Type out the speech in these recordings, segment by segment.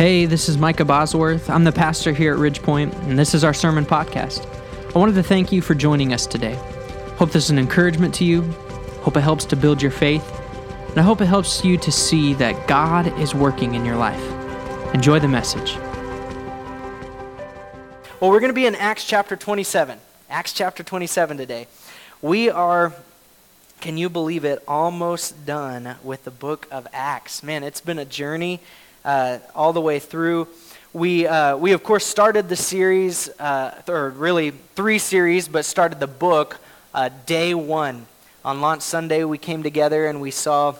Hey, this is Micah Bosworth. I'm the pastor here at Ridgepoint, and this is our sermon podcast. I wanted to thank you for joining us today. Hope this is an encouragement to you. Hope it helps to build your faith. And I hope it helps you to see that God is working in your life. Enjoy the message. Well, we're going to be in Acts chapter 27. Acts chapter 27 today. We are, can you believe it, almost done with the book of Acts. Man, it's been a journey uh, all the way through. We, uh, we, of course, started the series, uh, or really three series, but started the book uh, day one. On launch Sunday, we came together and we saw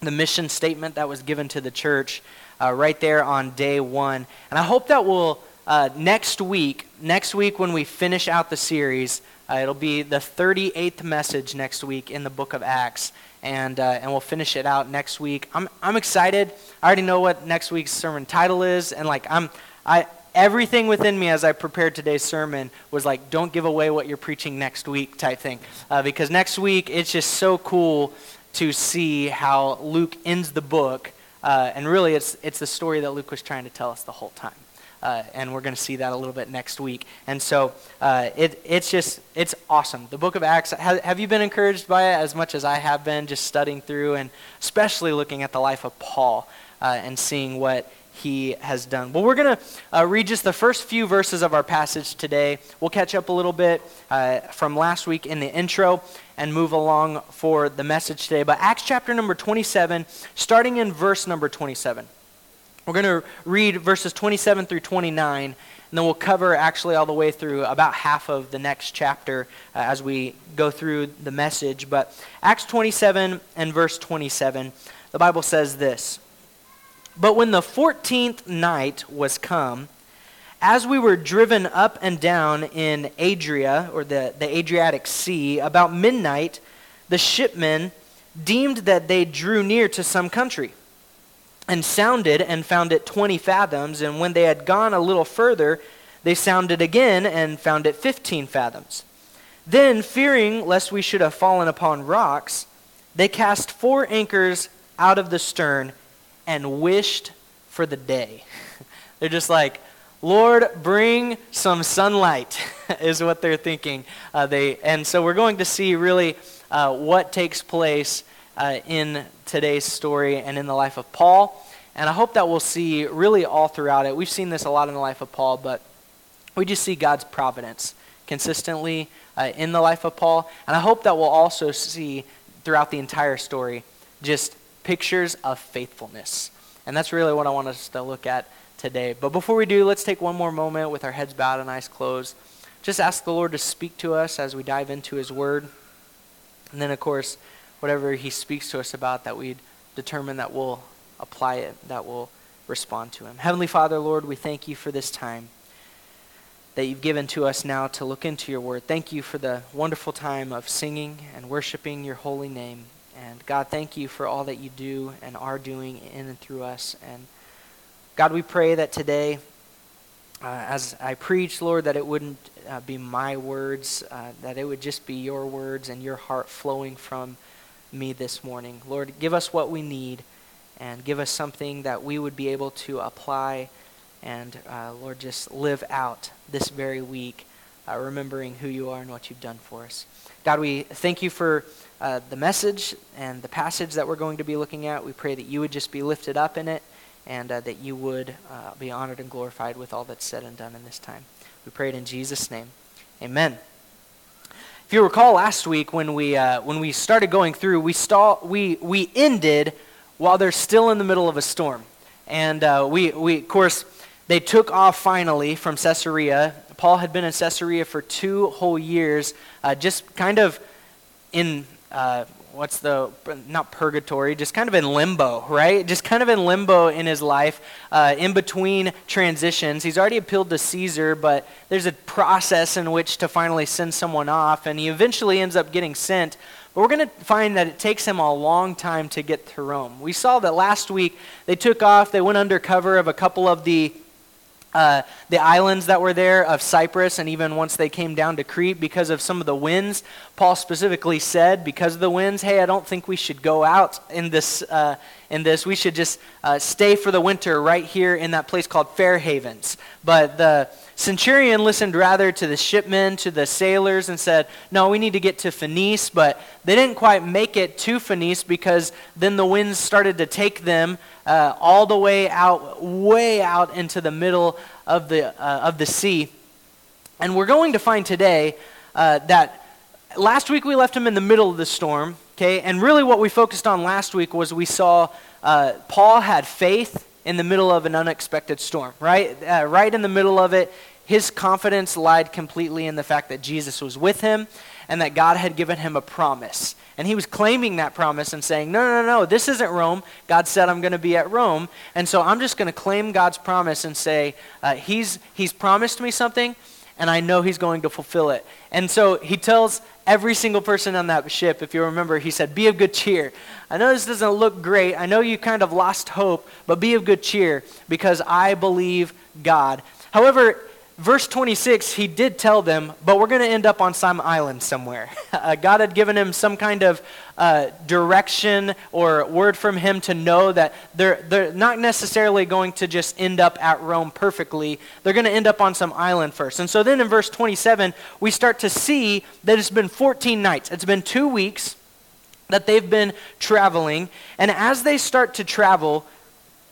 the mission statement that was given to the church uh, right there on day one. And I hope that will, uh, next week, next week when we finish out the series, it'll be the 38th message next week in the book of Acts and, uh, and we'll finish it out next week. I'm, I'm excited. I already know what next week's sermon title is, and like I'm, I, everything within me as I prepared today's sermon was like, don't give away what you're preaching next week type thing. Uh, because next week, it's just so cool to see how Luke ends the book. Uh, and really, it's, it's the story that Luke was trying to tell us the whole time. Uh, and we're going to see that a little bit next week. And so uh, it, it's just, it's awesome. The book of Acts, have, have you been encouraged by it as much as I have been just studying through and especially looking at the life of Paul uh, and seeing what he has done. Well, we're going to uh, read just the first few verses of our passage today. We'll catch up a little bit uh, from last week in the intro and move along for the message today. But Acts chapter number 27, starting in verse number 27. We're going to read verses 27 through 29, and then we'll cover actually all the way through about half of the next chapter uh, as we go through the message. But Acts 27 and verse 27, the Bible says this But when the 14th night was come, as we were driven up and down in Adria, or the, the Adriatic Sea, about midnight, the shipmen deemed that they drew near to some country and sounded and found it 20 fathoms. And when they had gone a little further, they sounded again and found it 15 fathoms. Then, fearing lest we should have fallen upon rocks, they cast four anchors out of the stern and wished for the day. They're just like, Lord, bring some sunlight, is what they're thinking. Uh, they, and so we're going to see really uh, what takes place uh, in today's story and in the life of Paul. And I hope that we'll see really all throughout it. We've seen this a lot in the life of Paul, but we just see God's providence consistently uh, in the life of Paul. And I hope that we'll also see throughout the entire story just pictures of faithfulness. And that's really what I want us to look at today. But before we do, let's take one more moment with our heads bowed and eyes closed. Just ask the Lord to speak to us as we dive into His Word. And then, of course, whatever he speaks to us about, that we'd determine that we'll apply it, that we'll respond to him. Heavenly Father, Lord, we thank you for this time that you've given to us now to look into your word. Thank you for the wonderful time of singing and worshiping your holy name. And God, thank you for all that you do and are doing in and through us. And God, we pray that today, uh, as I preach, Lord, that it wouldn't uh, be my words, uh, that it would just be your words and your heart flowing from me this morning. Lord, give us what we need and give us something that we would be able to apply and, uh, Lord, just live out this very week, uh, remembering who you are and what you've done for us. God, we thank you for uh, the message and the passage that we're going to be looking at. We pray that you would just be lifted up in it and uh, that you would uh, be honored and glorified with all that's said and done in this time. We pray it in Jesus' name. Amen. If you recall last week when we, uh, when we started going through, we, stall, we, we ended while they're still in the middle of a storm. And uh, we, we, of course, they took off finally from Caesarea. Paul had been in Caesarea for two whole years, uh, just kind of in uh, what's the not purgatory just kind of in limbo right? Just kind of in limbo in his life uh, in between transitions. He's already appealed to caesar but there's a process in which to finally send someone off and he eventually ends up getting sent. But we're going to find that it takes him a long time to get to rome. We saw that last week they took off they went under cover of a couple of the uh, the islands that were there of Cyprus, and even once they came down to Crete because of some of the winds. Paul specifically said, because of the winds, hey, I don't think we should go out in this. Uh, in this, we should just uh, stay for the winter right here in that place called Fair Havens. But the centurion listened rather to the shipmen, to the sailors, and said, No, we need to get to Phoenice. But they didn't quite make it to Phoenice because then the winds started to take them uh, all the way out, way out into the middle of the, uh, of the sea. And we're going to find today uh, that last week we left him in the middle of the storm, okay? And really what we focused on last week was we saw uh, Paul had faith in the middle of an unexpected storm, right? Uh, right in the middle of it, his confidence lied completely in the fact that Jesus was with him and that God had given him a promise. And he was claiming that promise and saying, No, no, no, this isn't Rome. God said I'm going to be at Rome. And so I'm just going to claim God's promise and say, uh, he's, he's promised me something, and I know he's going to fulfill it. And so he tells every single person on that ship, if you remember, he said, Be of good cheer. I know this doesn't look great. I know you kind of lost hope, but be of good cheer because I believe God. However, verse 26, he did tell them, but we're going to end up on some island somewhere. uh, God had given him some kind of uh, direction or word from him to know that they're, they're not necessarily going to just end up at Rome perfectly. They're going to end up on some island first. And so then in verse 27, we start to see that it's been 14 nights. It's been two weeks that they've been traveling. And as they start to travel,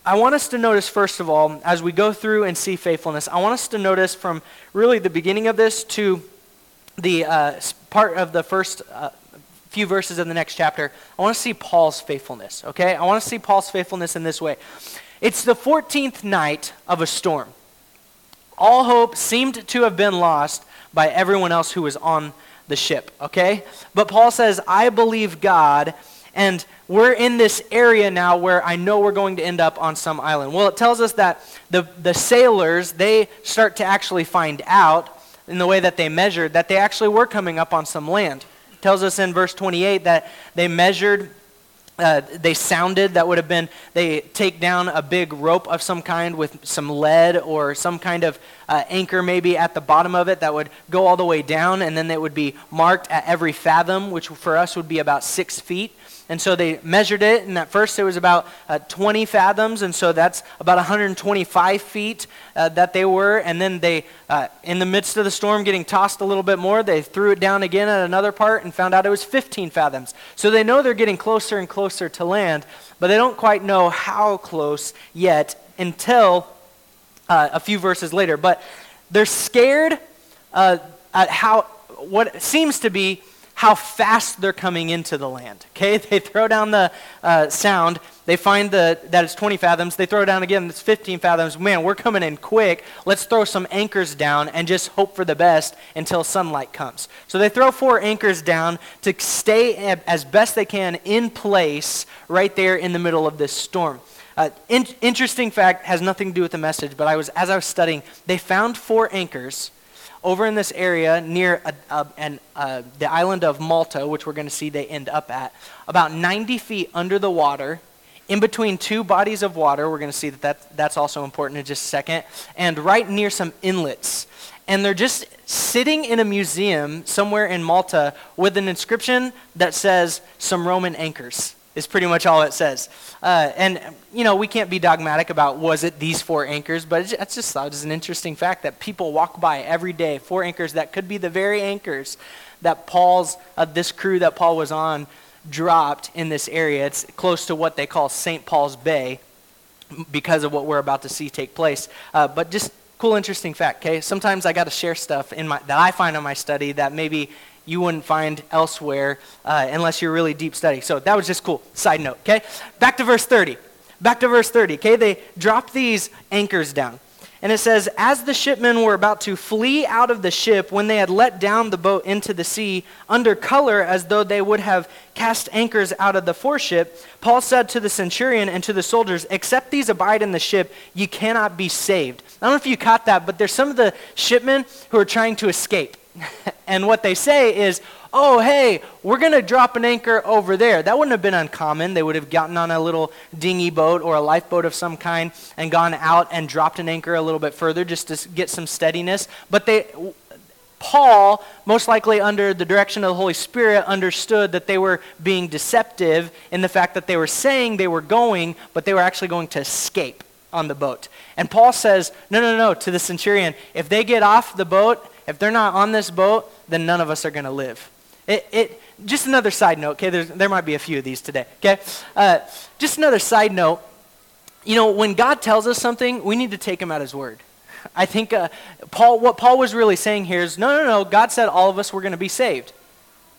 I want us to notice, first of all, as we go through and see faithfulness, I want us to notice from really the beginning of this to the uh, part of the first uh, few verses of the next chapter, I want to see Paul's faithfulness, okay? I want to see Paul's faithfulness in this way. It's the 14th night of a storm. All hope seemed to have been lost by everyone else who was on the ship, okay? But Paul says, I believe God and we're in this area now where I know we're going to end up on some island. Well, it tells us that the, the sailors, they start to actually find out in the way that they measured that they actually were coming up on some land. It tells us in verse 28 that they measured uh, they sounded that would have been they take down a big rope of some kind with some lead or some kind of uh, anchor maybe at the bottom of it that would go all the way down and then it would be marked at every fathom which for us would be about six feet and so they measured it, and at first it was about uh, 20 fathoms, and so that's about 125 feet uh, that they were. And then they, uh, in the midst of the storm, getting tossed a little bit more, they threw it down again at another part and found out it was 15 fathoms. So they know they're getting closer and closer to land, but they don't quite know how close yet until uh, a few verses later. But they're scared uh, at how, what seems to be how fast they're coming into the land. Okay, they throw down the uh, sound. They find the, that it's 20 fathoms. They throw down again. It's 15 fathoms. Man, we're coming in quick. Let's throw some anchors down and just hope for the best until sunlight comes. So they throw four anchors down to stay as best they can in place right there in the middle of this storm. Uh, in, interesting fact has nothing to do with the message, but I was as I was studying, they found four anchors over in this area near a, a, an, uh, the island of Malta, which we're going to see they end up at, about 90 feet under the water, in between two bodies of water. We're going to see that, that that's also important in just a second, and right near some inlets. And they're just sitting in a museum somewhere in Malta with an inscription that says some Roman anchors is pretty much all it says. Uh, and, you know, we can't be dogmatic about was it these four anchors, but it's just thought an interesting fact that people walk by every day, four anchors that could be the very anchors that Paul's, uh, this crew that Paul was on, dropped in this area. It's close to what they call St. Paul's Bay because of what we're about to see take place. Uh, but just cool, interesting fact, okay? Sometimes I got to share stuff in my, that I find in my study that maybe you wouldn't find elsewhere uh, unless you're really deep study. So that was just cool. Side note, okay? Back to verse 30. Back to verse 30, okay? They drop these anchors down. And it says, As the shipmen were about to flee out of the ship, when they had let down the boat into the sea, under color as though they would have cast anchors out of the foreship, Paul said to the centurion and to the soldiers, Except these abide in the ship, ye cannot be saved. I don't know if you caught that, but there's some of the shipmen who are trying to escape. and what they say is, oh, hey, we're going to drop an anchor over there. That wouldn't have been uncommon. They would have gotten on a little dinghy boat or a lifeboat of some kind and gone out and dropped an anchor a little bit further just to get some steadiness. But they, Paul, most likely under the direction of the Holy Spirit, understood that they were being deceptive in the fact that they were saying they were going, but they were actually going to escape on the boat. And Paul says, No, no, no, to the centurion, if they get off the boat, if they're not on this boat, then none of us are going to live. It, it, just another side note, okay? There's, there might be a few of these today, okay? Uh, just another side note. You know, when God tells us something, we need to take him at his word. I think uh, Paul, what Paul was really saying here is no, no, no. God said all of us were going to be saved.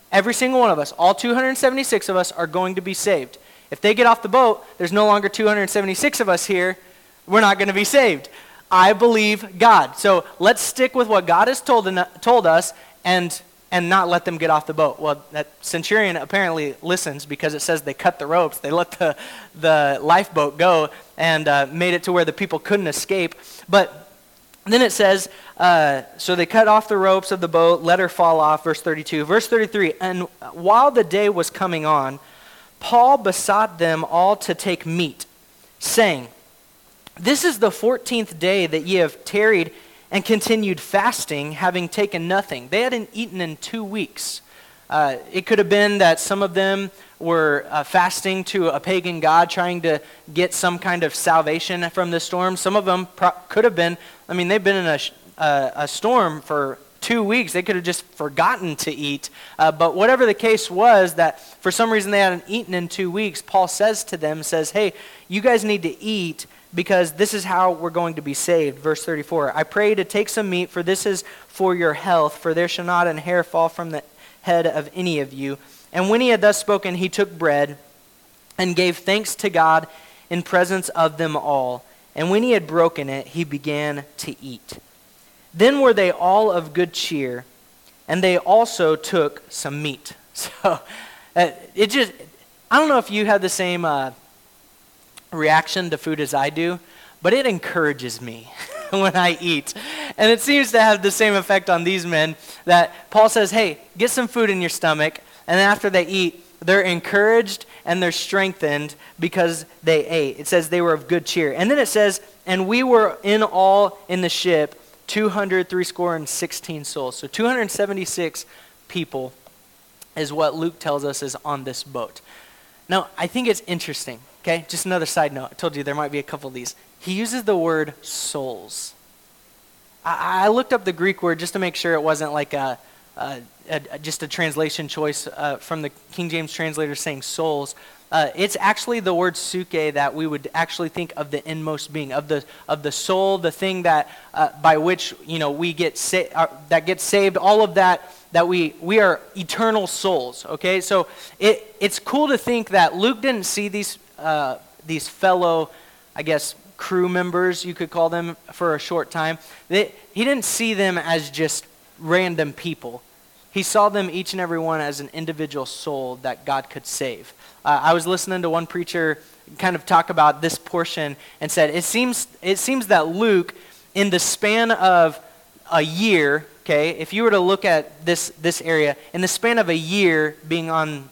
Every single one of us, all 276 of us, are going to be saved. If they get off the boat, there's no longer 276 of us here. We're not going to be saved. I believe God. So let's stick with what God has told, told us and, and not let them get off the boat. Well, that centurion apparently listens because it says they cut the ropes. They let the, the lifeboat go and uh, made it to where the people couldn't escape. But then it says, uh, so they cut off the ropes of the boat, let her fall off, verse 32. Verse 33, and while the day was coming on, Paul besought them all to take meat, saying, This is the fourteenth day that ye have tarried and continued fasting, having taken nothing. They hadn't eaten in two weeks. Uh, it could have been that some of them were uh, fasting to a pagan god, trying to get some kind of salvation from the storm. Some of them pro- could have been, I mean, they've been in a, uh, a storm for two weeks. They could have just forgotten to eat. Uh, but whatever the case was, that for some reason they hadn't eaten in two weeks, Paul says to them, says, hey, you guys need to eat because this is how we're going to be saved. Verse 34 I pray to take some meat, for this is for your health, for there shall not an hair fall from the head of any of you. And when he had thus spoken, he took bread and gave thanks to God in presence of them all. And when he had broken it, he began to eat. Then were they all of good cheer, and they also took some meat. So uh, it just, I don't know if you had the same uh, reaction to food as I do, but it encourages me when I eat. And it seems to have the same effect on these men that Paul says, hey, get some food in your stomach, and after they eat, they're encouraged and they're strengthened because they ate. It says they were of good cheer. And then it says, and we were in all in the ship 200, three score, and 16 souls. So 276 people is what Luke tells us is on this boat. Now, I think it's interesting, okay? Just another side note. I told you there might be a couple of these. He uses the word souls. I, I looked up the Greek word just to make sure it wasn't like a, a, a just a translation choice uh, from the King James translator saying souls. Uh, it's actually the word suke that we would actually think of the inmost being of the of the soul, the thing that uh, by which you know we get sa- uh, that gets saved. All of that that we we are eternal souls. Okay, so it it's cool to think that Luke didn't see these uh, these fellow, I guess crew members you could call them for a short time. They, he didn't see them as just random people. He saw them each and every one as an individual soul that God could save. Uh, I was listening to one preacher kind of talk about this portion and said it seems it seems that Luke, in the span of a year, okay, if you were to look at this this area in the span of a year being on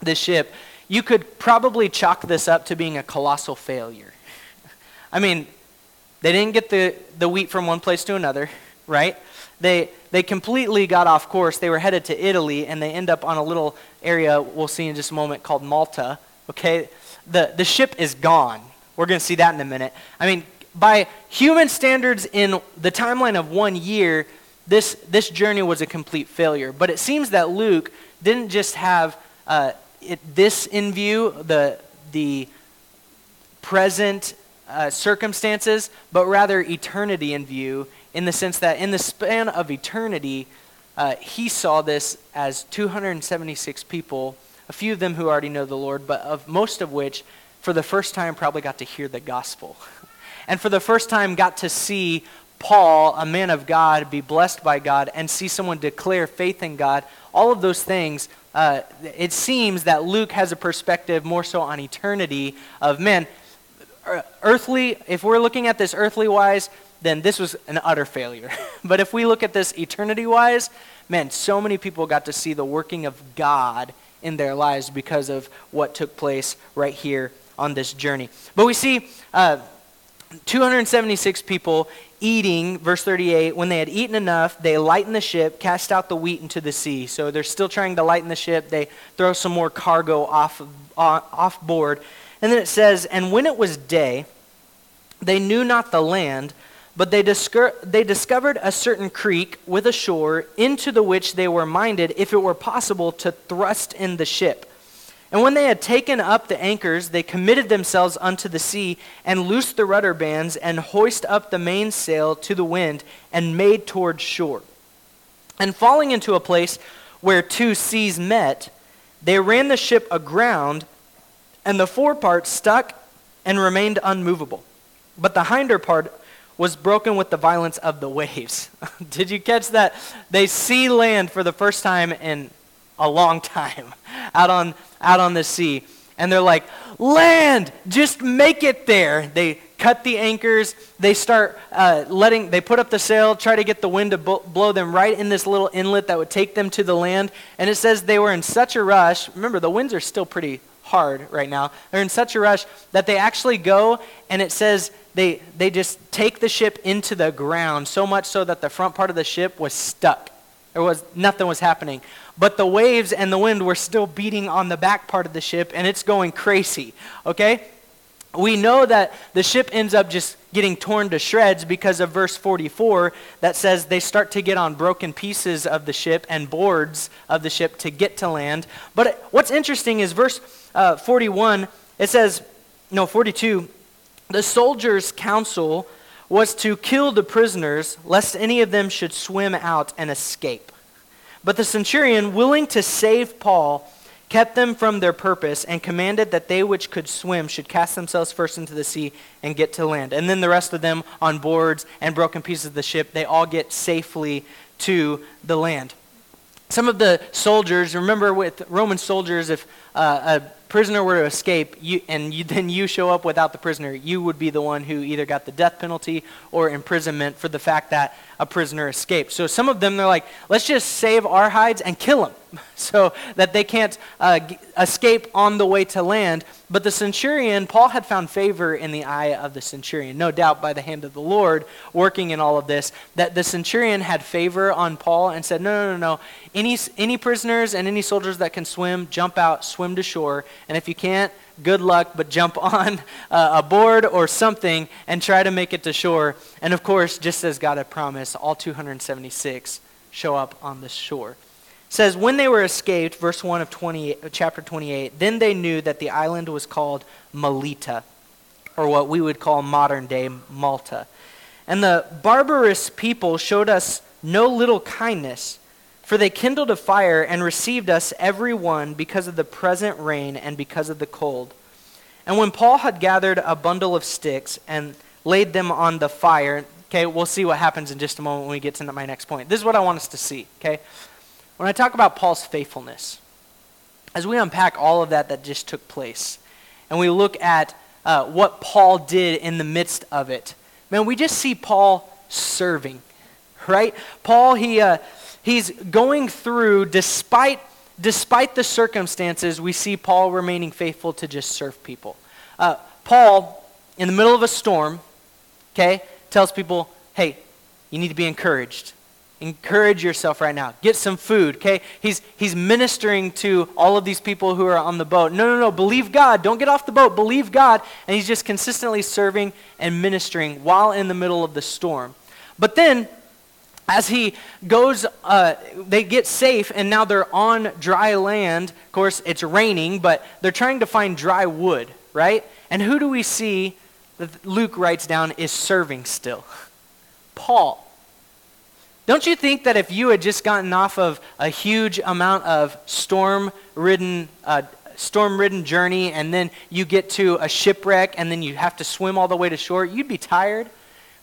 this ship, you could probably chalk this up to being a colossal failure. I mean, they didn't get the, the wheat from one place to another, right? They, they completely got off course. They were headed to Italy, and they end up on a little area we'll see in just a moment called Malta. Okay? The, the ship is gone. We're going to see that in a minute. I mean, by human standards, in the timeline of one year, this, this journey was a complete failure. But it seems that Luke didn't just have uh, it, this in view, the, the present uh, circumstances, but rather eternity in view, in the sense that in the span of eternity, uh, he saw this as 276 people, a few of them who already know the Lord, but of most of which, for the first time, probably got to hear the gospel. and for the first time, got to see Paul, a man of God, be blessed by God and see someone declare faith in God. All of those things, uh, it seems that Luke has a perspective more so on eternity of, man, earthly, if we're looking at this earthly wise, then this was an utter failure. but if we look at this eternity wise, man, so many people got to see the working of God in their lives because of what took place right here on this journey. But we see uh, 276 people eating, verse 38, when they had eaten enough, they lighten the ship, cast out the wheat into the sea. So they're still trying to lighten the ship. They throw some more cargo off, off board. And then it says, And when it was day, they knew not the land, but they, discour- they discovered a certain creek with a shore, into the which they were minded, if it were possible, to thrust in the ship. And when they had taken up the anchors, they committed themselves unto the sea, and loosed the rudder bands, and hoist up the mainsail to the wind, and made toward shore. And falling into a place where two seas met, they ran the ship aground, and the forepart stuck and remained unmovable. But the hinder part was broken with the violence of the waves. Did you catch that? They see land for the first time in a long time out on, out on the sea. And they're like, land, just make it there. They cut the anchors. They start uh, letting, they put up the sail, try to get the wind to blow them right in this little inlet that would take them to the land. And it says they were in such a rush. Remember, the winds are still pretty hard right now. They're in such a rush that they actually go and it says they, they just take the ship into the ground, so much so that the front part of the ship was stuck. There was nothing was happening. But the waves and the wind were still beating on the back part of the ship and it's going crazy. Okay? We know that the ship ends up just getting torn to shreds because of verse 44 that says they start to get on broken pieces of the ship and boards of the ship to get to land. But what's interesting is verse uh, 41, it says, no, 42, the soldiers' counsel was to kill the prisoners, lest any of them should swim out and escape. But the centurion, willing to save Paul, kept them from their purpose and commanded that they which could swim should cast themselves first into the sea and get to land. And then the rest of them on boards and broken pieces of the ship, they all get safely to the land. Some of the soldiers, remember with Roman soldiers, if uh, a prisoner were to escape you, and you, then you show up without the prisoner, you would be the one who either got the death penalty or imprisonment for the fact that a prisoner escaped. So some of them, they're like, let's just save our hides and kill them so that they can't uh, escape on the way to land. But the centurion, Paul had found favor in the eye of the centurion, no doubt by the hand of the Lord working in all of this, that the centurion had favor on Paul and said, no, no, no, no. Any, any prisoners and any soldiers that can swim, jump out, swim to shore. And if you can't, good luck, but jump on uh, a board or something and try to make it to shore. And of course, just as God had promised, all 276 show up on the shore. Says, When they were escaped, verse 1 of 20, chapter 28, then they knew that the island was called Melita, or what we would call modern day Malta. And the barbarous people showed us no little kindness for they kindled a fire and received us every one because of the present rain and because of the cold. And when Paul had gathered a bundle of sticks and laid them on the fire, okay, we'll see what happens in just a moment when we get to my next point. This is what I want us to see, okay? When I talk about Paul's faithfulness, as we unpack all of that that just took place, and we look at uh, what Paul did in the midst of it, man, we just see Paul serving, right? Paul, he, uh, he's going through, despite, despite the circumstances, we see Paul remaining faithful to just serve people. Uh, Paul, in the middle of a storm, okay, tells people, hey, you need to be encouraged. Encourage yourself right now. Get some food, okay? He's, he's ministering to all of these people who are on the boat. No, no, no. Believe God. Don't get off the boat. Believe God. And he's just consistently serving and ministering while in the middle of the storm. But then as he goes, uh, they get safe, and now they're on dry land. Of course, it's raining, but they're trying to find dry wood, right? And who do we see that Luke writes down is serving still? Paul. Don't you think that if you had just gotten off of a huge amount of storm-ridden, uh, storm-ridden journey, and then you get to a shipwreck, and then you have to swim all the way to shore, you'd be tired. I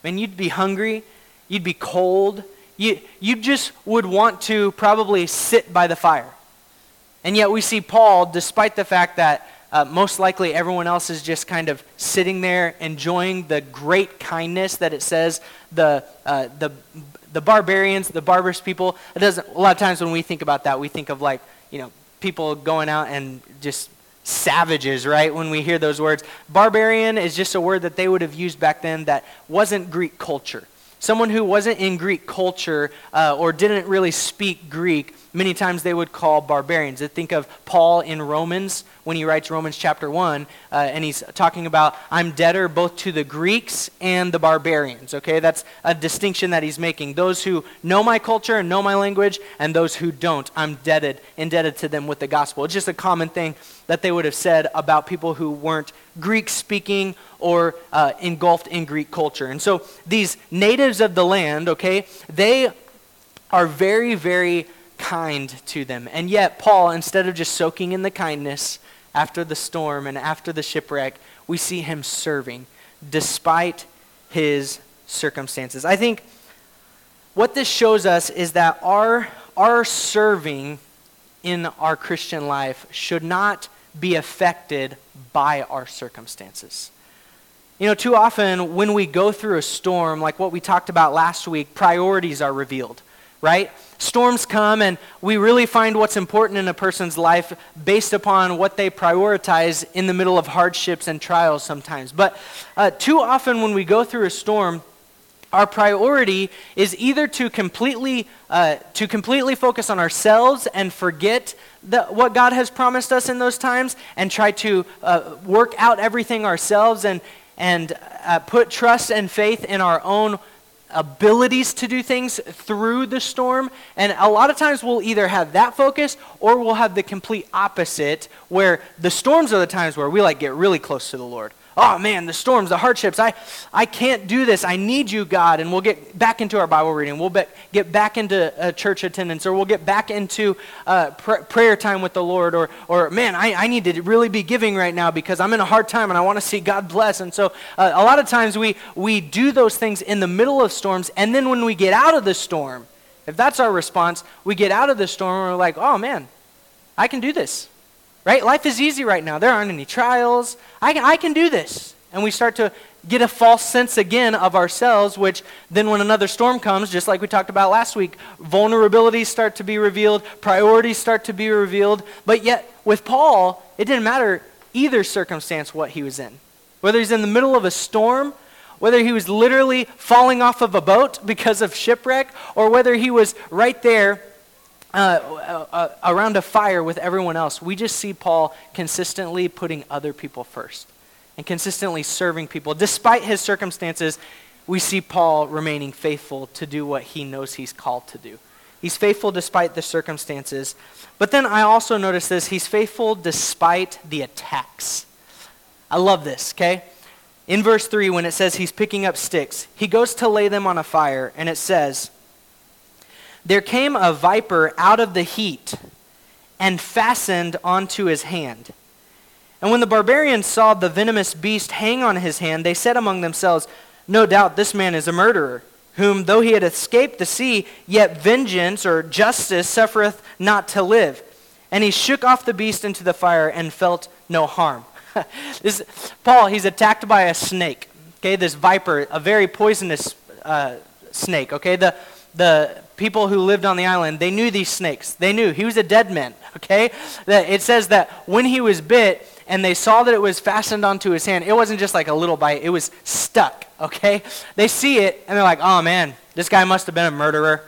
mean, you'd be hungry. You'd be cold you, you just would want to probably sit by the fire. And yet we see Paul, despite the fact that uh, most likely everyone else is just kind of sitting there enjoying the great kindness that it says the, uh, the, the barbarians, the barbarous people. It doesn't, a lot of times when we think about that, we think of like, you know, people going out and just savages, right? When we hear those words. Barbarian is just a word that they would have used back then that wasn't Greek culture. someone who wasn't in Greek culture uh, or didn't really speak Greek, many times they would call barbarians. I think of Paul in Romans when he writes Romans chapter 1, uh, and he's talking about, I'm debtor both to the Greeks and the barbarians. Okay, that's a distinction that he's making. Those who know my culture and know my language, and those who don't, I'm debted, indebted to them with the gospel. It's just a common thing that they would have said about people who weren't Greek speaking or uh, engulfed in Greek culture. And so these natives of the land, okay, they are very, very kind to them. And yet, Paul, instead of just soaking in the kindness after the storm and after the shipwreck, we see him serving despite his circumstances. I think what this shows us is that our, our serving in our Christian life should not be affected by our circumstances. You know, too often when we go through a storm, like what we talked about last week, priorities are revealed right? Storms come, and we really find what's important in a person's life based upon what they prioritize in the middle of hardships and trials sometimes. But uh, too often, when we go through a storm, our priority is either to completely uh, to completely focus on ourselves and forget the, what God has promised us in those times, and try to uh, work out everything ourselves and and uh, put trust and faith in our own abilities to do things through the storm. And a lot of times we'll either have that focus or we'll have the complete opposite, where the storms are the times where we like get really close to the Lord oh man, the storms, the hardships, I, I can't do this. I need you, God. And we'll get back into our Bible reading. We'll be, get back into uh, church attendance, or we'll get back into uh, pr- prayer time with the Lord, or, or man, I, I need to really be giving right now because I'm in a hard time and I want to see God bless. And so uh, a lot of times we, we do those things in the middle of storms, and then when we get out of the storm, if that's our response, we get out of the storm and we're like, oh man, I can do this right? Life is easy right now. There aren't any trials. I can, I can do this. And we start to get a false sense again of ourselves, which then when another storm comes, just like we talked about last week, vulnerabilities start to be revealed, priorities start to be revealed. But yet, with Paul, it didn't matter either circumstance what he was in. Whether he's in the middle of a storm, whether he was literally falling off of a boat because of shipwreck, or whether he was right there uh, uh, around a fire with everyone else, we just see Paul consistently putting other people first and consistently serving people. Despite his circumstances, we see Paul remaining faithful to do what he knows he's called to do. He's faithful despite the circumstances. But then I also notice this he's faithful despite the attacks. I love this, okay? In verse 3, when it says he's picking up sticks, he goes to lay them on a fire, and it says, there came a viper out of the heat and fastened onto his hand. And when the barbarians saw the venomous beast hang on his hand, they said among themselves, No doubt this man is a murderer, whom though he had escaped the sea, yet vengeance or justice suffereth not to live. And he shook off the beast into the fire and felt no harm. this, Paul, he's attacked by a snake. Okay, this viper, a very poisonous uh, snake. Okay, the, the people who lived on the island, they knew these snakes. They knew. He was a dead man, okay? That it says that when he was bit and they saw that it was fastened onto his hand, it wasn't just like a little bite, it was stuck, okay? They see it and they're like, oh man, this guy must have been a murderer.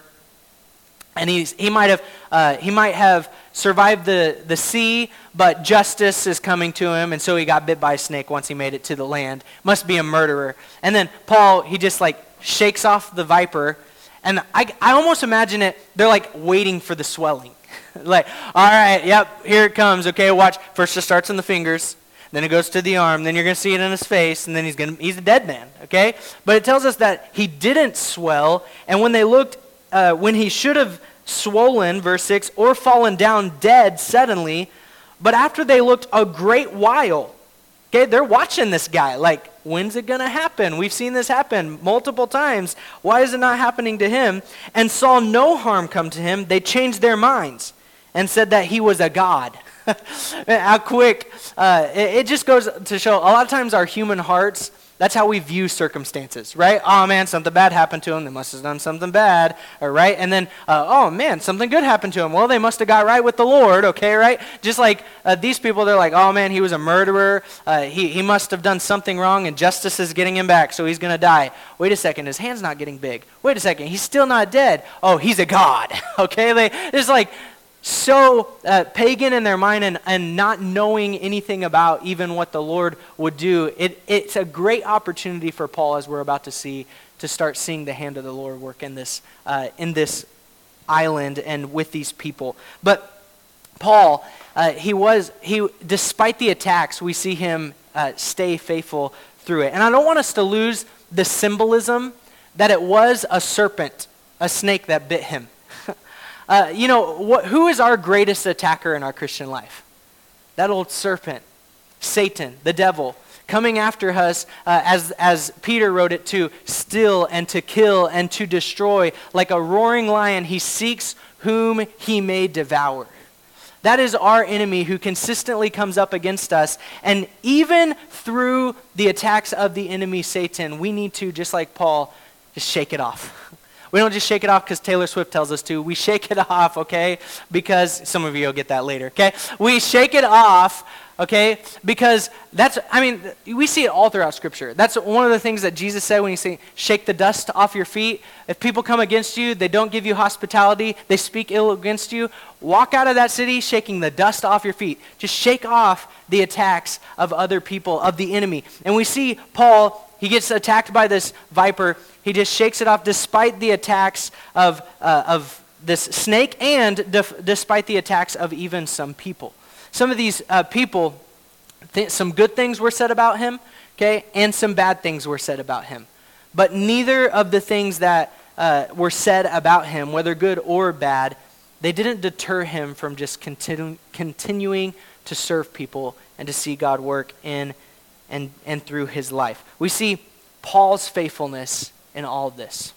And he's, he, might have, uh, he might have survived the, the sea, but justice is coming to him, and so he got bit by a snake once he made it to the land. Must be a murderer. And then Paul, he just like shakes off the viper and I, I almost imagine it, they're like waiting for the swelling. like, all right, yep, here it comes. Okay, watch. First it starts in the fingers, then it goes to the arm, then you're going to see it in his face, and then he's, gonna, he's a dead man. Okay? But it tells us that he didn't swell, and when they looked, uh, when he should have swollen, verse 6, or fallen down dead suddenly, but after they looked a great while, okay, they're watching this guy, like, When's it going to happen? We've seen this happen multiple times. Why is it not happening to him? And saw no harm come to him. They changed their minds and said that he was a god. how quick. Uh, it, it just goes to show a lot of times our human hearts that's how we view circumstances, right? Oh man, something bad happened to him. They must have done something bad, all right? And then, uh, oh man, something good happened to him. Well, they must have got right with the Lord, okay, right? Just like uh, these people, they're like, oh man, he was a murderer. Uh, he, he must have done something wrong, and justice is getting him back, so he's going to die. Wait a second, his hand's not getting big. Wait a second, he's still not dead. Oh, he's a god, okay? They, it's like, so uh, pagan in their mind and, and not knowing anything about even what the Lord would do, it, it's a great opportunity for Paul, as we're about to see, to start seeing the hand of the Lord work in this, uh, in this island and with these people. But Paul, uh, he was, he, despite the attacks, we see him uh, stay faithful through it. And I don't want us to lose the symbolism that it was a serpent, a snake that bit him. Uh, you know, what, who is our greatest attacker in our Christian life? That old serpent, Satan, the devil, coming after us, uh, as, as Peter wrote it, to steal and to kill and to destroy. Like a roaring lion, he seeks whom he may devour. That is our enemy who consistently comes up against us. And even through the attacks of the enemy, Satan, we need to, just like Paul, just shake it off. We don't just shake it off because Taylor Swift tells us to. We shake it off, okay? Because some of you will get that later, okay? We shake it off, okay? Because that's, I mean, we see it all throughout Scripture. That's one of the things that Jesus said when he said, shake the dust off your feet. If people come against you, they don't give you hospitality, they speak ill against you, walk out of that city shaking the dust off your feet. Just shake off the attacks of other people, of the enemy. And we see Paul he gets attacked by this viper. He just shakes it off despite the attacks of, uh, of this snake and def- despite the attacks of even some people. Some of these uh, people, th- some good things were said about him, okay, and some bad things were said about him. But neither of the things that uh, were said about him, whether good or bad, they didn't deter him from just continu- continuing to serve people and to see God work in and, and through his life. We see Paul's faithfulness in all of this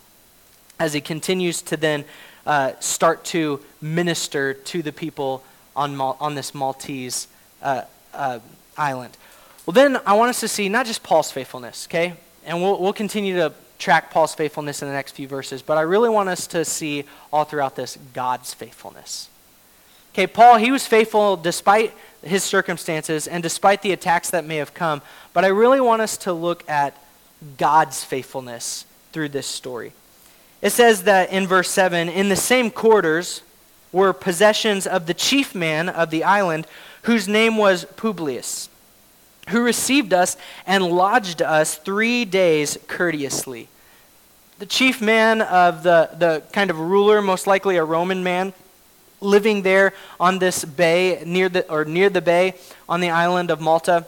as he continues to then uh, start to minister to the people on, Mal- on this Maltese uh, uh, island. Well, then I want us to see not just Paul's faithfulness, okay? And we'll, we'll continue to track Paul's faithfulness in the next few verses, but I really want us to see all throughout this God's faithfulness. Okay, Paul, he was faithful despite his circumstances and despite the attacks that may have come. But I really want us to look at God's faithfulness through this story. It says that in verse 7 in the same quarters were possessions of the chief man of the island, whose name was Publius, who received us and lodged us three days courteously. The chief man of the, the kind of ruler, most likely a Roman man, living there on this bay near the or near the bay on the island of Malta.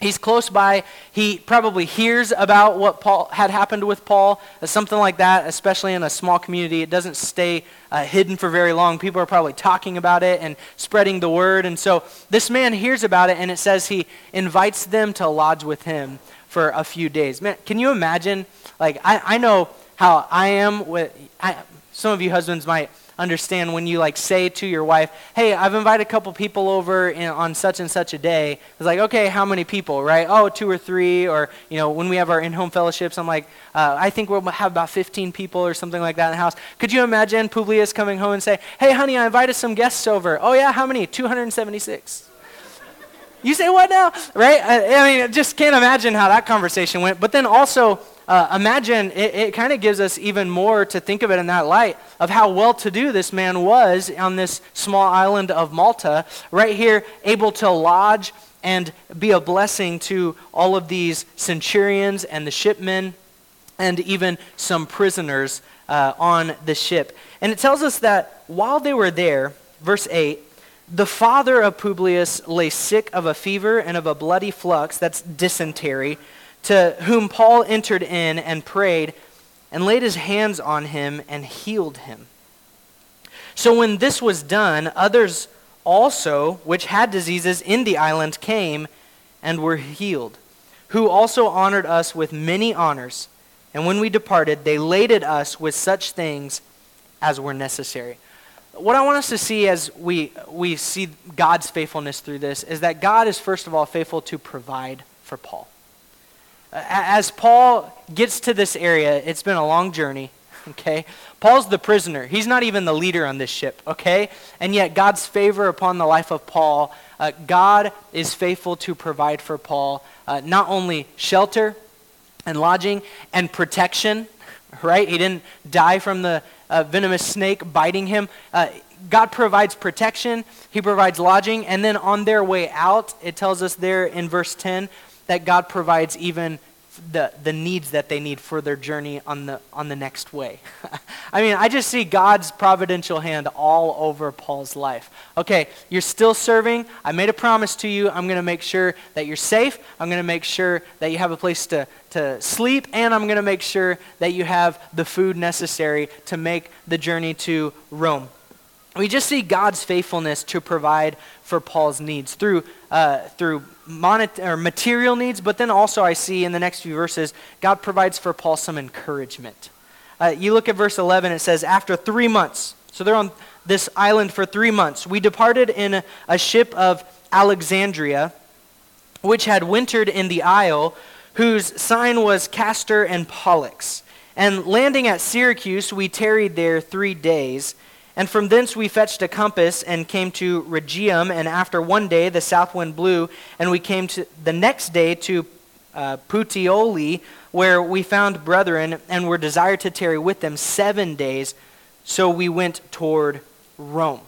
He's close by. He probably hears about what Paul had happened with Paul, uh, something like that, especially in a small community. It doesn't stay uh, hidden for very long. People are probably talking about it and spreading the word. And so this man hears about it, and it says he invites them to lodge with him for a few days. Man, can you imagine? Like, I, I know how I am with. I, some of you husbands might understand when you like say to your wife, "Hey, I've invited a couple people over in, on such and such a day." It's like, "Okay, how many people?" Right? Oh, two or three, or you know, when we have our in-home fellowships, I'm like, uh, "I think we'll have about 15 people or something like that in the house." Could you imagine Publius coming home and say, "Hey, honey, I invited some guests over." Oh yeah, how many? 276. You say what now? Right? I, I mean, just can't imagine how that conversation went. But then also, uh, imagine it, it kind of gives us even more to think of it in that light of how well to do this man was on this small island of Malta, right here, able to lodge and be a blessing to all of these centurions and the shipmen and even some prisoners uh, on the ship. And it tells us that while they were there, verse 8, the father of Publius lay sick of a fever and of a bloody flux, that's dysentery, to whom Paul entered in and prayed and laid his hands on him and healed him. So when this was done, others also, which had diseases in the island, came and were healed, who also honored us with many honors. And when we departed, they laded us with such things as were necessary. what I want us to see as we, we see God's faithfulness through this is that God is, first of all, faithful to provide for Paul. As Paul gets to this area, it's been a long journey, okay? Paul's the prisoner. He's not even the leader on this ship, okay? And yet, God's favor upon the life of Paul, uh, God is faithful to provide for Paul uh, not only shelter and lodging and protection, right? He didn't die from the uh, venomous snake biting him. Uh, God provides protection, He provides lodging, and then on their way out, it tells us there in verse 10 that God provides even the, the needs that they need for their journey on the, on the next way. I mean, I just see God's providential hand all over Paul's life. Okay, you're still serving. I made a promise to you. I'm going to make sure that you're safe. I'm going to make sure that you have a place to, to sleep. And I'm going to make sure that you have the food necessary to make the journey to Rome. We just see God's faithfulness to provide for Paul's needs through, uh, through monet- or material needs, but then also I see in the next few verses, God provides for Paul some encouragement. Uh, you look at verse 11, it says, After three months, so they're on this island for three months, we departed in a, a ship of Alexandria, which had wintered in the isle, whose sign was Castor and Pollux. And landing at Syracuse, we tarried there three days. And from thence we fetched a compass and came to Rhegium. And after one day the south wind blew, and we came to the next day to uh, Puteoli, where we found brethren and were desired to tarry with them seven days. So we went toward Rome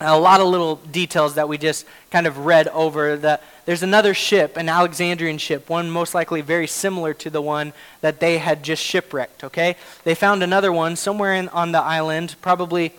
a lot of little details that we just kind of read over. The, there's another ship, an Alexandrian ship, one most likely very similar to the one that they had just shipwrecked, okay? They found another one somewhere in, on the island, probably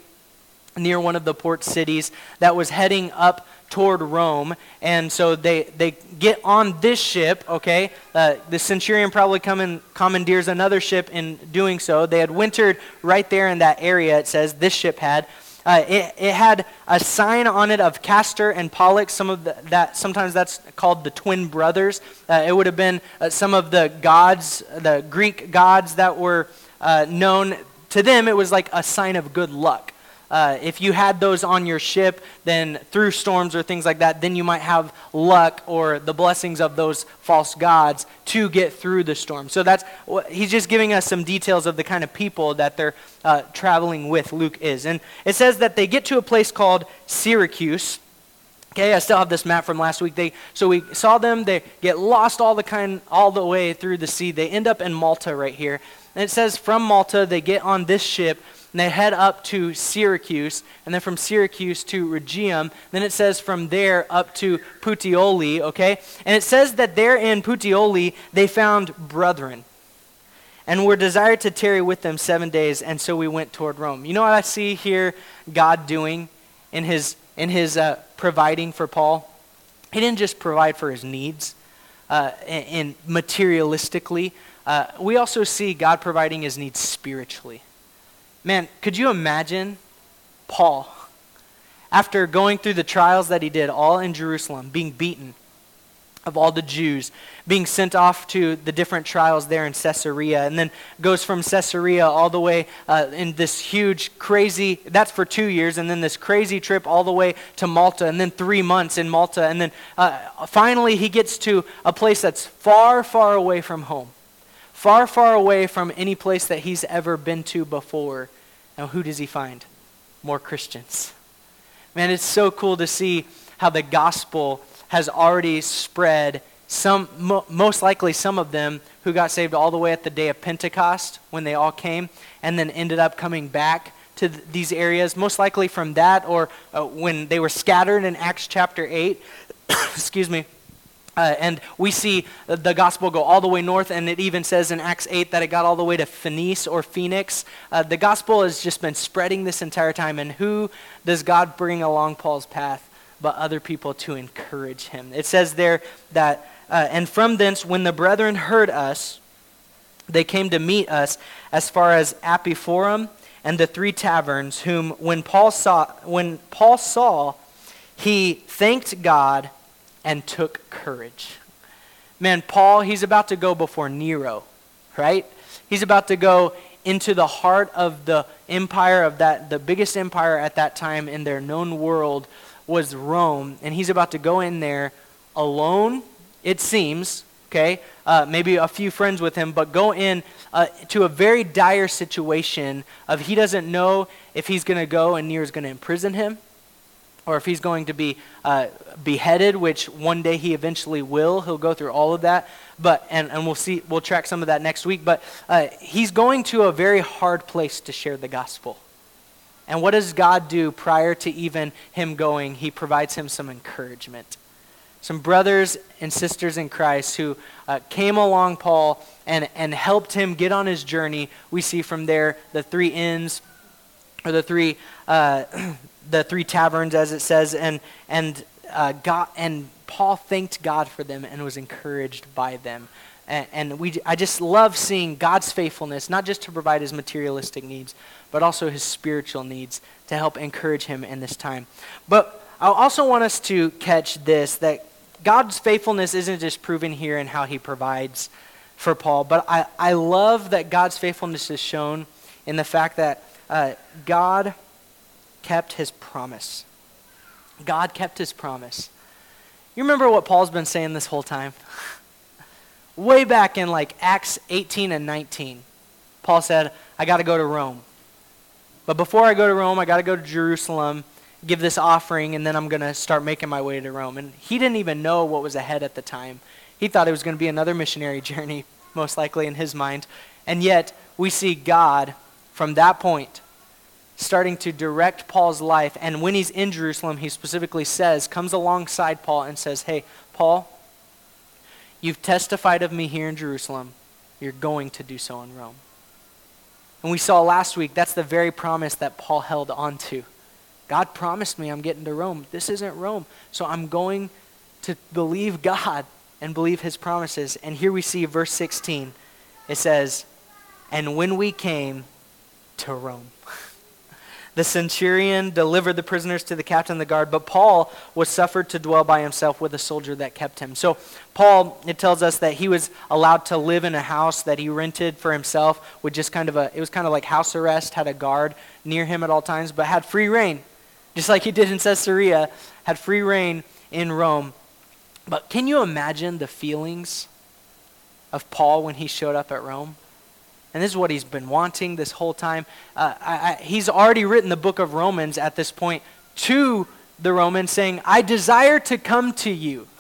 near one of the port cities, that was heading up toward Rome. And so they, they get on this ship, okay? Uh, the centurion probably come and commandeers another ship in doing so. They had wintered right there in that area, it says, this ship had. Uh, it, it, had a sign on it of Castor and Pollux. Some of the, that sometimes that's called the twin brothers. Uh, it would have been uh, some of the gods, the Greek gods that were uh, known to them. It was like a sign of good luck. Uh, if you had those on your ship, then through storms or things like that, then you might have luck or the blessings of those false gods to get through the storm. So that's he's just giving us some details of the kind of people that they're uh, traveling with. Luke is, and it says that they get to a place called Syracuse. Okay, I still have this map from last week. They so we saw them. They get lost all the kind all the way through the sea. They end up in Malta right here, and it says from Malta they get on this ship and they head up to Syracuse, and then from Syracuse to Rhegium. Then it says from there up to Puteoli, okay? And it says that there in Puteoli they found brethren and were desired to tarry with them seven days, and so we went toward Rome. You know what I see here God doing in his, in his uh, providing for Paul? He didn't just provide for his needs uh, and materialistically. Uh, we also see God providing his needs spiritually. Man, could you imagine Paul, after going through the trials that he did, all in Jerusalem, being beaten of all the Jews, being sent off to the different trials there in Caesarea, and then goes from Caesarea all the way uh, in this huge, crazy, that's for two years, and then this crazy trip all the way to Malta, and then three months in Malta, and then uh, finally he gets to a place that's far, far away from home far, far away from any place that he's ever been to before. Now, who does he find? More Christians. Man, it's so cool to see how the gospel has already spread. Some, mo- most likely, some of them who got saved all the way at the day of Pentecost when they all came, and then ended up coming back to th- these areas. Most likely from that, or uh, when they were scattered in Acts chapter 8. Excuse me uh, and we see the gospel go all the way north, and it even says in Acts 8 that it got all the way to Phoenice or Phoenix. Uh, the gospel has just been spreading this entire time, and who does God bring along Paul's path but other people to encourage him? It says there that, uh, and from thence, when the brethren heard us, they came to meet us as far as Appii forum and the three taverns, whom when Paul saw, when Paul saw, he thanked God and took courage. Man, Paul, he's about to go before Nero, right? He's about to go into the heart of the empire of that, the biggest empire at that time in their known world was Rome. And he's about to go in there alone, it seems, okay? Uh, maybe a few friends with him, but go in uh, to a very dire situation of he doesn't know if he's going to go and Nero's going to imprison him or if he's going to be uh, beheaded, which one day he eventually will. He'll go through all of that, but and, and we'll see. We'll track some of that next week. But uh, he's going to a very hard place to share the gospel. And what does God do prior to even him going? He provides him some encouragement. Some brothers and sisters in Christ who uh, came along Paul and, and helped him get on his journey. We see from there the three inns, or the three uh, the three taverns, as it says, and and uh, God and Paul thanked God for them and was encouraged by them. And, and we, I just love seeing God's faithfulness, not just to provide his materialistic needs, but also his spiritual needs to help encourage him in this time. But I also want us to catch this that God's faithfulness isn't just proven here in how he provides for Paul, but I, I love that God's faithfulness is shown in the fact that uh, God kept his promise. God kept his promise. You remember what Paul's been saying this whole time? Way back in like Acts 18 and 19, Paul said, I got to go to Rome. But before I go to Rome, I got to go to Jerusalem, give this offering, and then I'm going to start making my way to Rome. And he didn't even know what was ahead at the time. He thought it was going to be another missionary journey, most likely in his mind. And yet, we see God from that point starting to direct Paul's life. And when he's in Jerusalem, he specifically says, comes alongside Paul and says, Hey, Paul, you've testified of me here in Jerusalem. You're going to do so in Rome. And we saw last week that's the very promise that Paul held on to. God promised me I'm getting to Rome. This isn't Rome. So I'm going to believe God and believe his promises. And here we see verse 16. It says, And when we came to Rome. The centurion delivered the prisoners to the captain of the guard, but Paul was suffered to dwell by himself with a soldier that kept him. So, Paul, it tells us that he was allowed to live in a house that he rented for himself with just kind of a, it was kind of like house arrest, had a guard near him at all times, but had free rein, just like he did in Caesarea, had free rein in Rome. But can you imagine the feelings of Paul when he showed up at Rome? And this is what he's been wanting this whole time. Uh, I, I, he's already written the book of Romans at this point to the Romans, saying, I desire to come to you.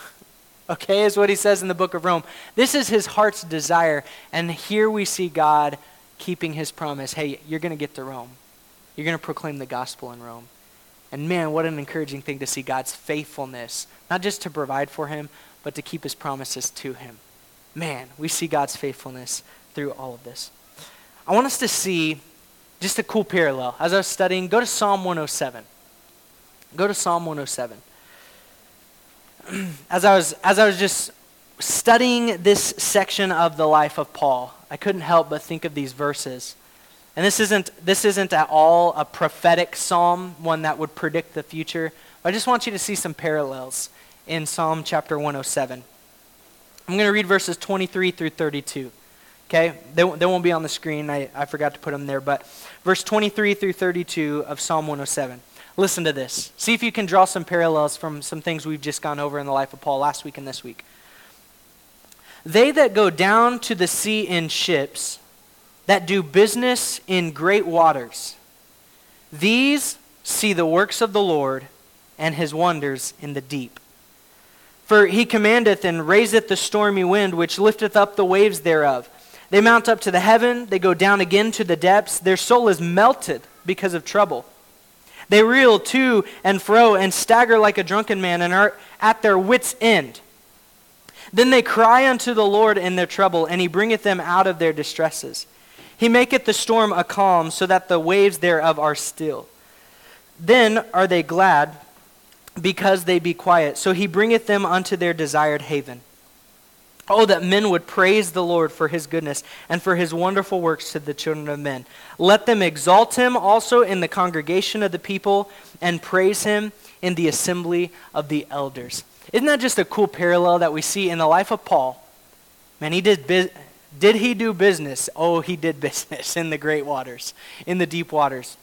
Okay, is what he says in the book of Rome. This is his heart's desire. And here we see God keeping his promise hey, you're going to get to Rome, you're going to proclaim the gospel in Rome. And man, what an encouraging thing to see God's faithfulness, not just to provide for him, but to keep his promises to him. Man, we see God's faithfulness through all of this. I want us to see just a cool parallel. As I was studying, go to Psalm 107. Go to Psalm 107. As I was, as I was just studying this section of the life of Paul, I couldn't help but think of these verses. And this isn't, this isn't at all a prophetic psalm, one that would predict the future. I just want you to see some parallels in Psalm chapter 107. I'm going to read verses 23 through 32. Okay? They, they won't be on the screen. I, I forgot to put them there. But verse 23 through 32 of Psalm 107. Listen to this. See if you can draw some parallels from some things we've just gone over in the life of Paul last week and this week. They that go down to the sea in ships, that do business in great waters, these see the works of the Lord and his wonders in the deep. For he commandeth and raiseth the stormy wind, which lifteth up the waves thereof. They mount up to the heaven, they go down again to the depths. Their soul is melted because of trouble. They reel to and fro and stagger like a drunken man and are at their wits' end. Then they cry unto the Lord in their trouble, and he bringeth them out of their distresses. He maketh the storm a calm, so that the waves thereof are still. Then are they glad, because they be quiet. So he bringeth them unto their desired haven. Oh, that men would praise the Lord for his goodness and for his wonderful works to the children of men. Let them exalt him also in the congregation of the people and praise him in the assembly of the elders. Isn't that just a cool parallel that we see in the life of Paul? Man, he did, Did he do business? Oh, he did business in the great waters, in the deep waters.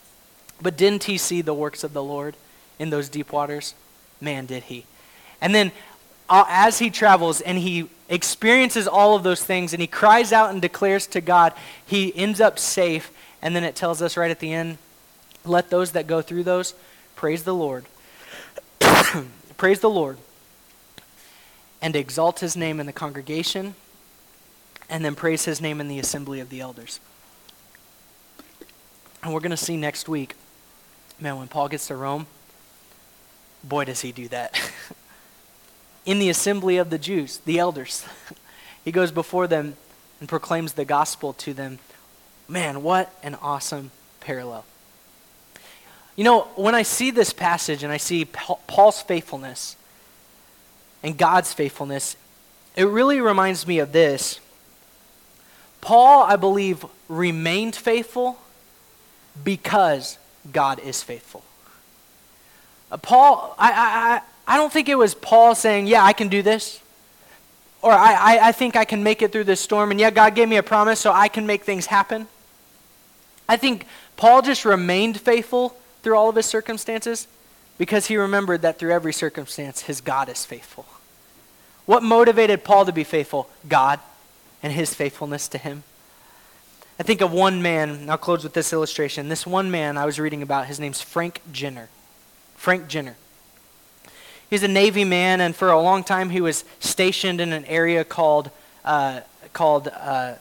But didn't he see the works of the Lord in those deep waters? Man, did he. And then uh, as he travels and he experiences all of those things and he cries out and declares to God, he ends up safe. And then it tells us right at the end let those that go through those praise the Lord. praise the Lord. And exalt his name in the congregation. And then praise his name in the assembly of the elders. And we're going to see next week, man, when Paul gets to Rome, boy, does he do that. in the assembly of the Jews, the elders, he goes before them and proclaims the gospel to them. Man, what an awesome parallel. You know, when I see this passage and I see Paul's faithfulness and God's faithfulness, it really reminds me of this. Paul, I believe, remained faithful because God is faithful. Uh, Paul, I, I, don't think it was Paul saying, Yeah, I can do this. Or I, I, I think I can make it through this storm. And yeah, God gave me a promise, so I can make things happen. I think Paul just remained faithful through all of his circumstances because he remembered that through every circumstance, his God is faithful. What motivated Paul to be faithful? God and his faithfulness to him. I think of one man, and I'll close with this illustration. This one man I was reading about, his name's Frank Jenner. Frank Jenner. He's a Navy man, and for a long time he was stationed in an area called, uh, called uh,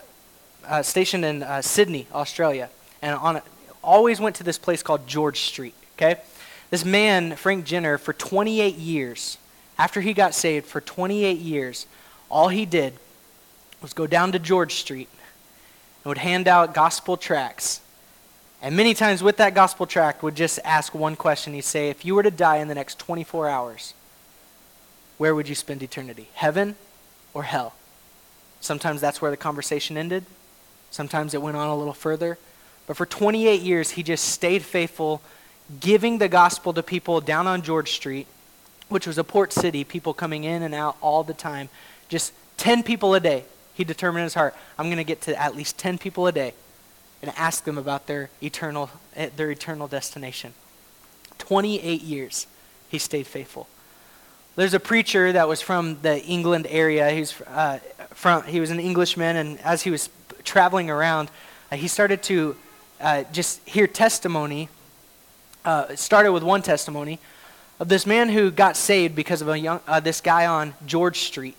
uh, stationed in uh, Sydney, Australia. And on, always went to this place called George Street, okay? This man, Frank Jenner, for 28 years, after he got saved, for 28 years, all he did was go down to George Street and would hand out gospel tracts. And many times with that gospel tract would just ask one question. He'd say, if you were to die in the next 24 hours, where would you spend eternity? Heaven or hell? Sometimes that's where the conversation ended. Sometimes it went on a little further. But for 28 years, he just stayed faithful, giving the gospel to people down on George Street, which was a port city, people coming in and out all the time. Just 10 people a day he determined in his heart, I'm going to get to at least 10 people a day and ask them about their eternal, eh, their eternal destination. 28 years he stayed faithful. There's a preacher that was from the England area. He's uh, from, he was an Englishman, and as he was traveling around, uh, he started to uh, just hear testimony. Uh, started with one testimony of this man who got saved because of a young, uh, this guy on George Street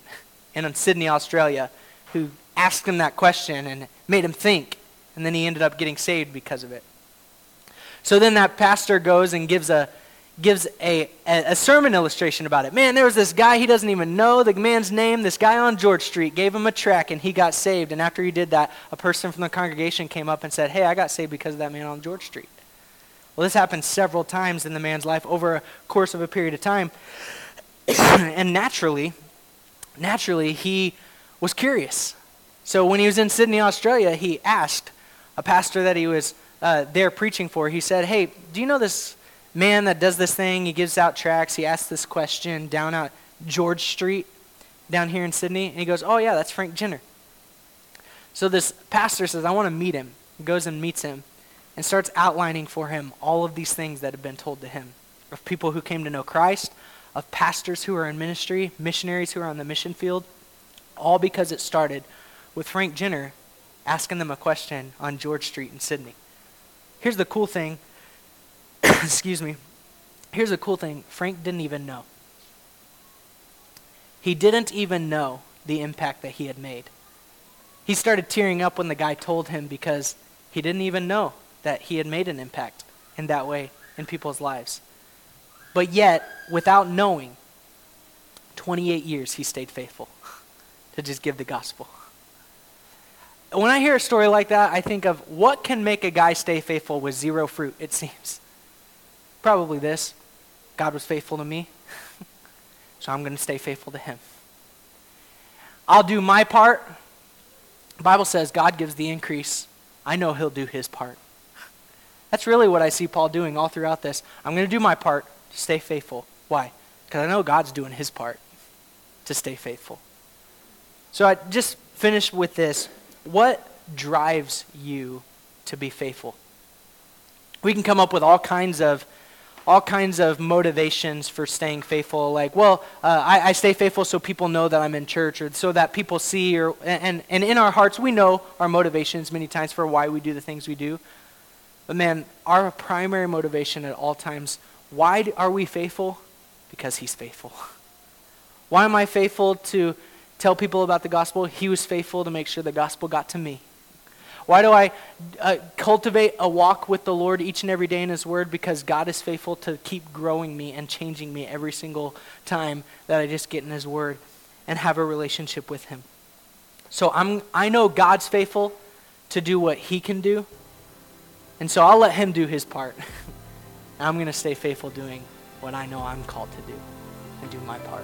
in Sydney, Australia who asked him that question and made him think. And then he ended up getting saved because of it. So then that pastor goes and gives a gives a, a, sermon illustration about it. Man, there was this guy, he doesn't even know the man's name. This guy on George Street gave him a track and he got saved. And after he did that, a person from the congregation came up and said, Hey, I got saved because of that man on George Street. Well, this happened several times in the man's life over a course of a period of time. and naturally, naturally, he was curious. So when he was in Sydney, Australia, he asked a pastor that he was uh, there preaching for, he said, Hey, do you know this man that does this thing? He gives out tracts. He asks this question down at George Street down here in Sydney. And he goes, Oh, yeah, that's Frank Jenner. So this pastor says, I want to meet him. He goes and meets him and starts outlining for him all of these things that have been told to him of people who came to know Christ, of pastors who are in ministry, missionaries who are on the mission field all because it started with Frank Jenner asking them a question on George Street in Sydney. Here's the cool thing. Excuse me. Here's a cool thing Frank didn't even know. He didn't even know the impact that he had made. He started tearing up when the guy told him because he didn't even know that he had made an impact in that way in people's lives. But yet, without knowing, 28 years he stayed faithful to just give the gospel. When I hear a story like that, I think of what can make a guy stay faithful with zero fruit, it seems. Probably this God was faithful to me, so I'm going to stay faithful to him. I'll do my part. The Bible says God gives the increase. I know he'll do his part. That's really what I see Paul doing all throughout this. I'm going to do my part to stay faithful. Why? Because I know God's doing his part to stay faithful. So I just finish with this. what drives you to be faithful? We can come up with all kinds of all kinds of motivations for staying faithful. Like, well, uh, I, I, stay faithful so people know that I'm in church, or so that people see, or and and in our hearts we know our motivations many times for why we do the things we do. But man, our primary motivation at all times, why are we faithful? Because He's faithful. Why am I faithful to tell people about the gospel? He was faithful to make sure the gospel got to me. Why do I uh, cultivate a walk with the Lord each and every day in His Word? Because God is faithful to keep growing me and changing me every single time that I just get in His Word and have a relationship with Him. So I'm, I know God's faithful to do what He can do. And so I'll let Him do His part. I'm going to stay faithful doing what I know I'm called to do and do my part.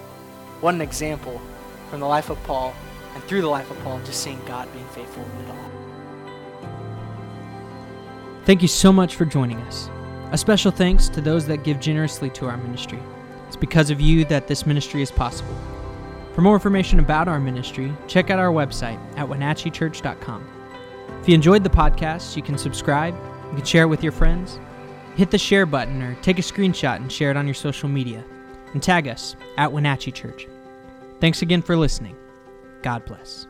What an example from the life of Paul and through the life of Paul, just seeing God being faithful in it all. Thank you so much for joining us. A special thanks to those that give generously to our ministry. It's because of you that this ministry is possible. For more information about our ministry, check out our website at wenatcheechurch.com. If you enjoyed the podcast, you can subscribe, you can share it with your friends, hit the share button, or take a screenshot and share it on your social media, and tag us at Wenatchee Church. Thanks again for listening. God bless.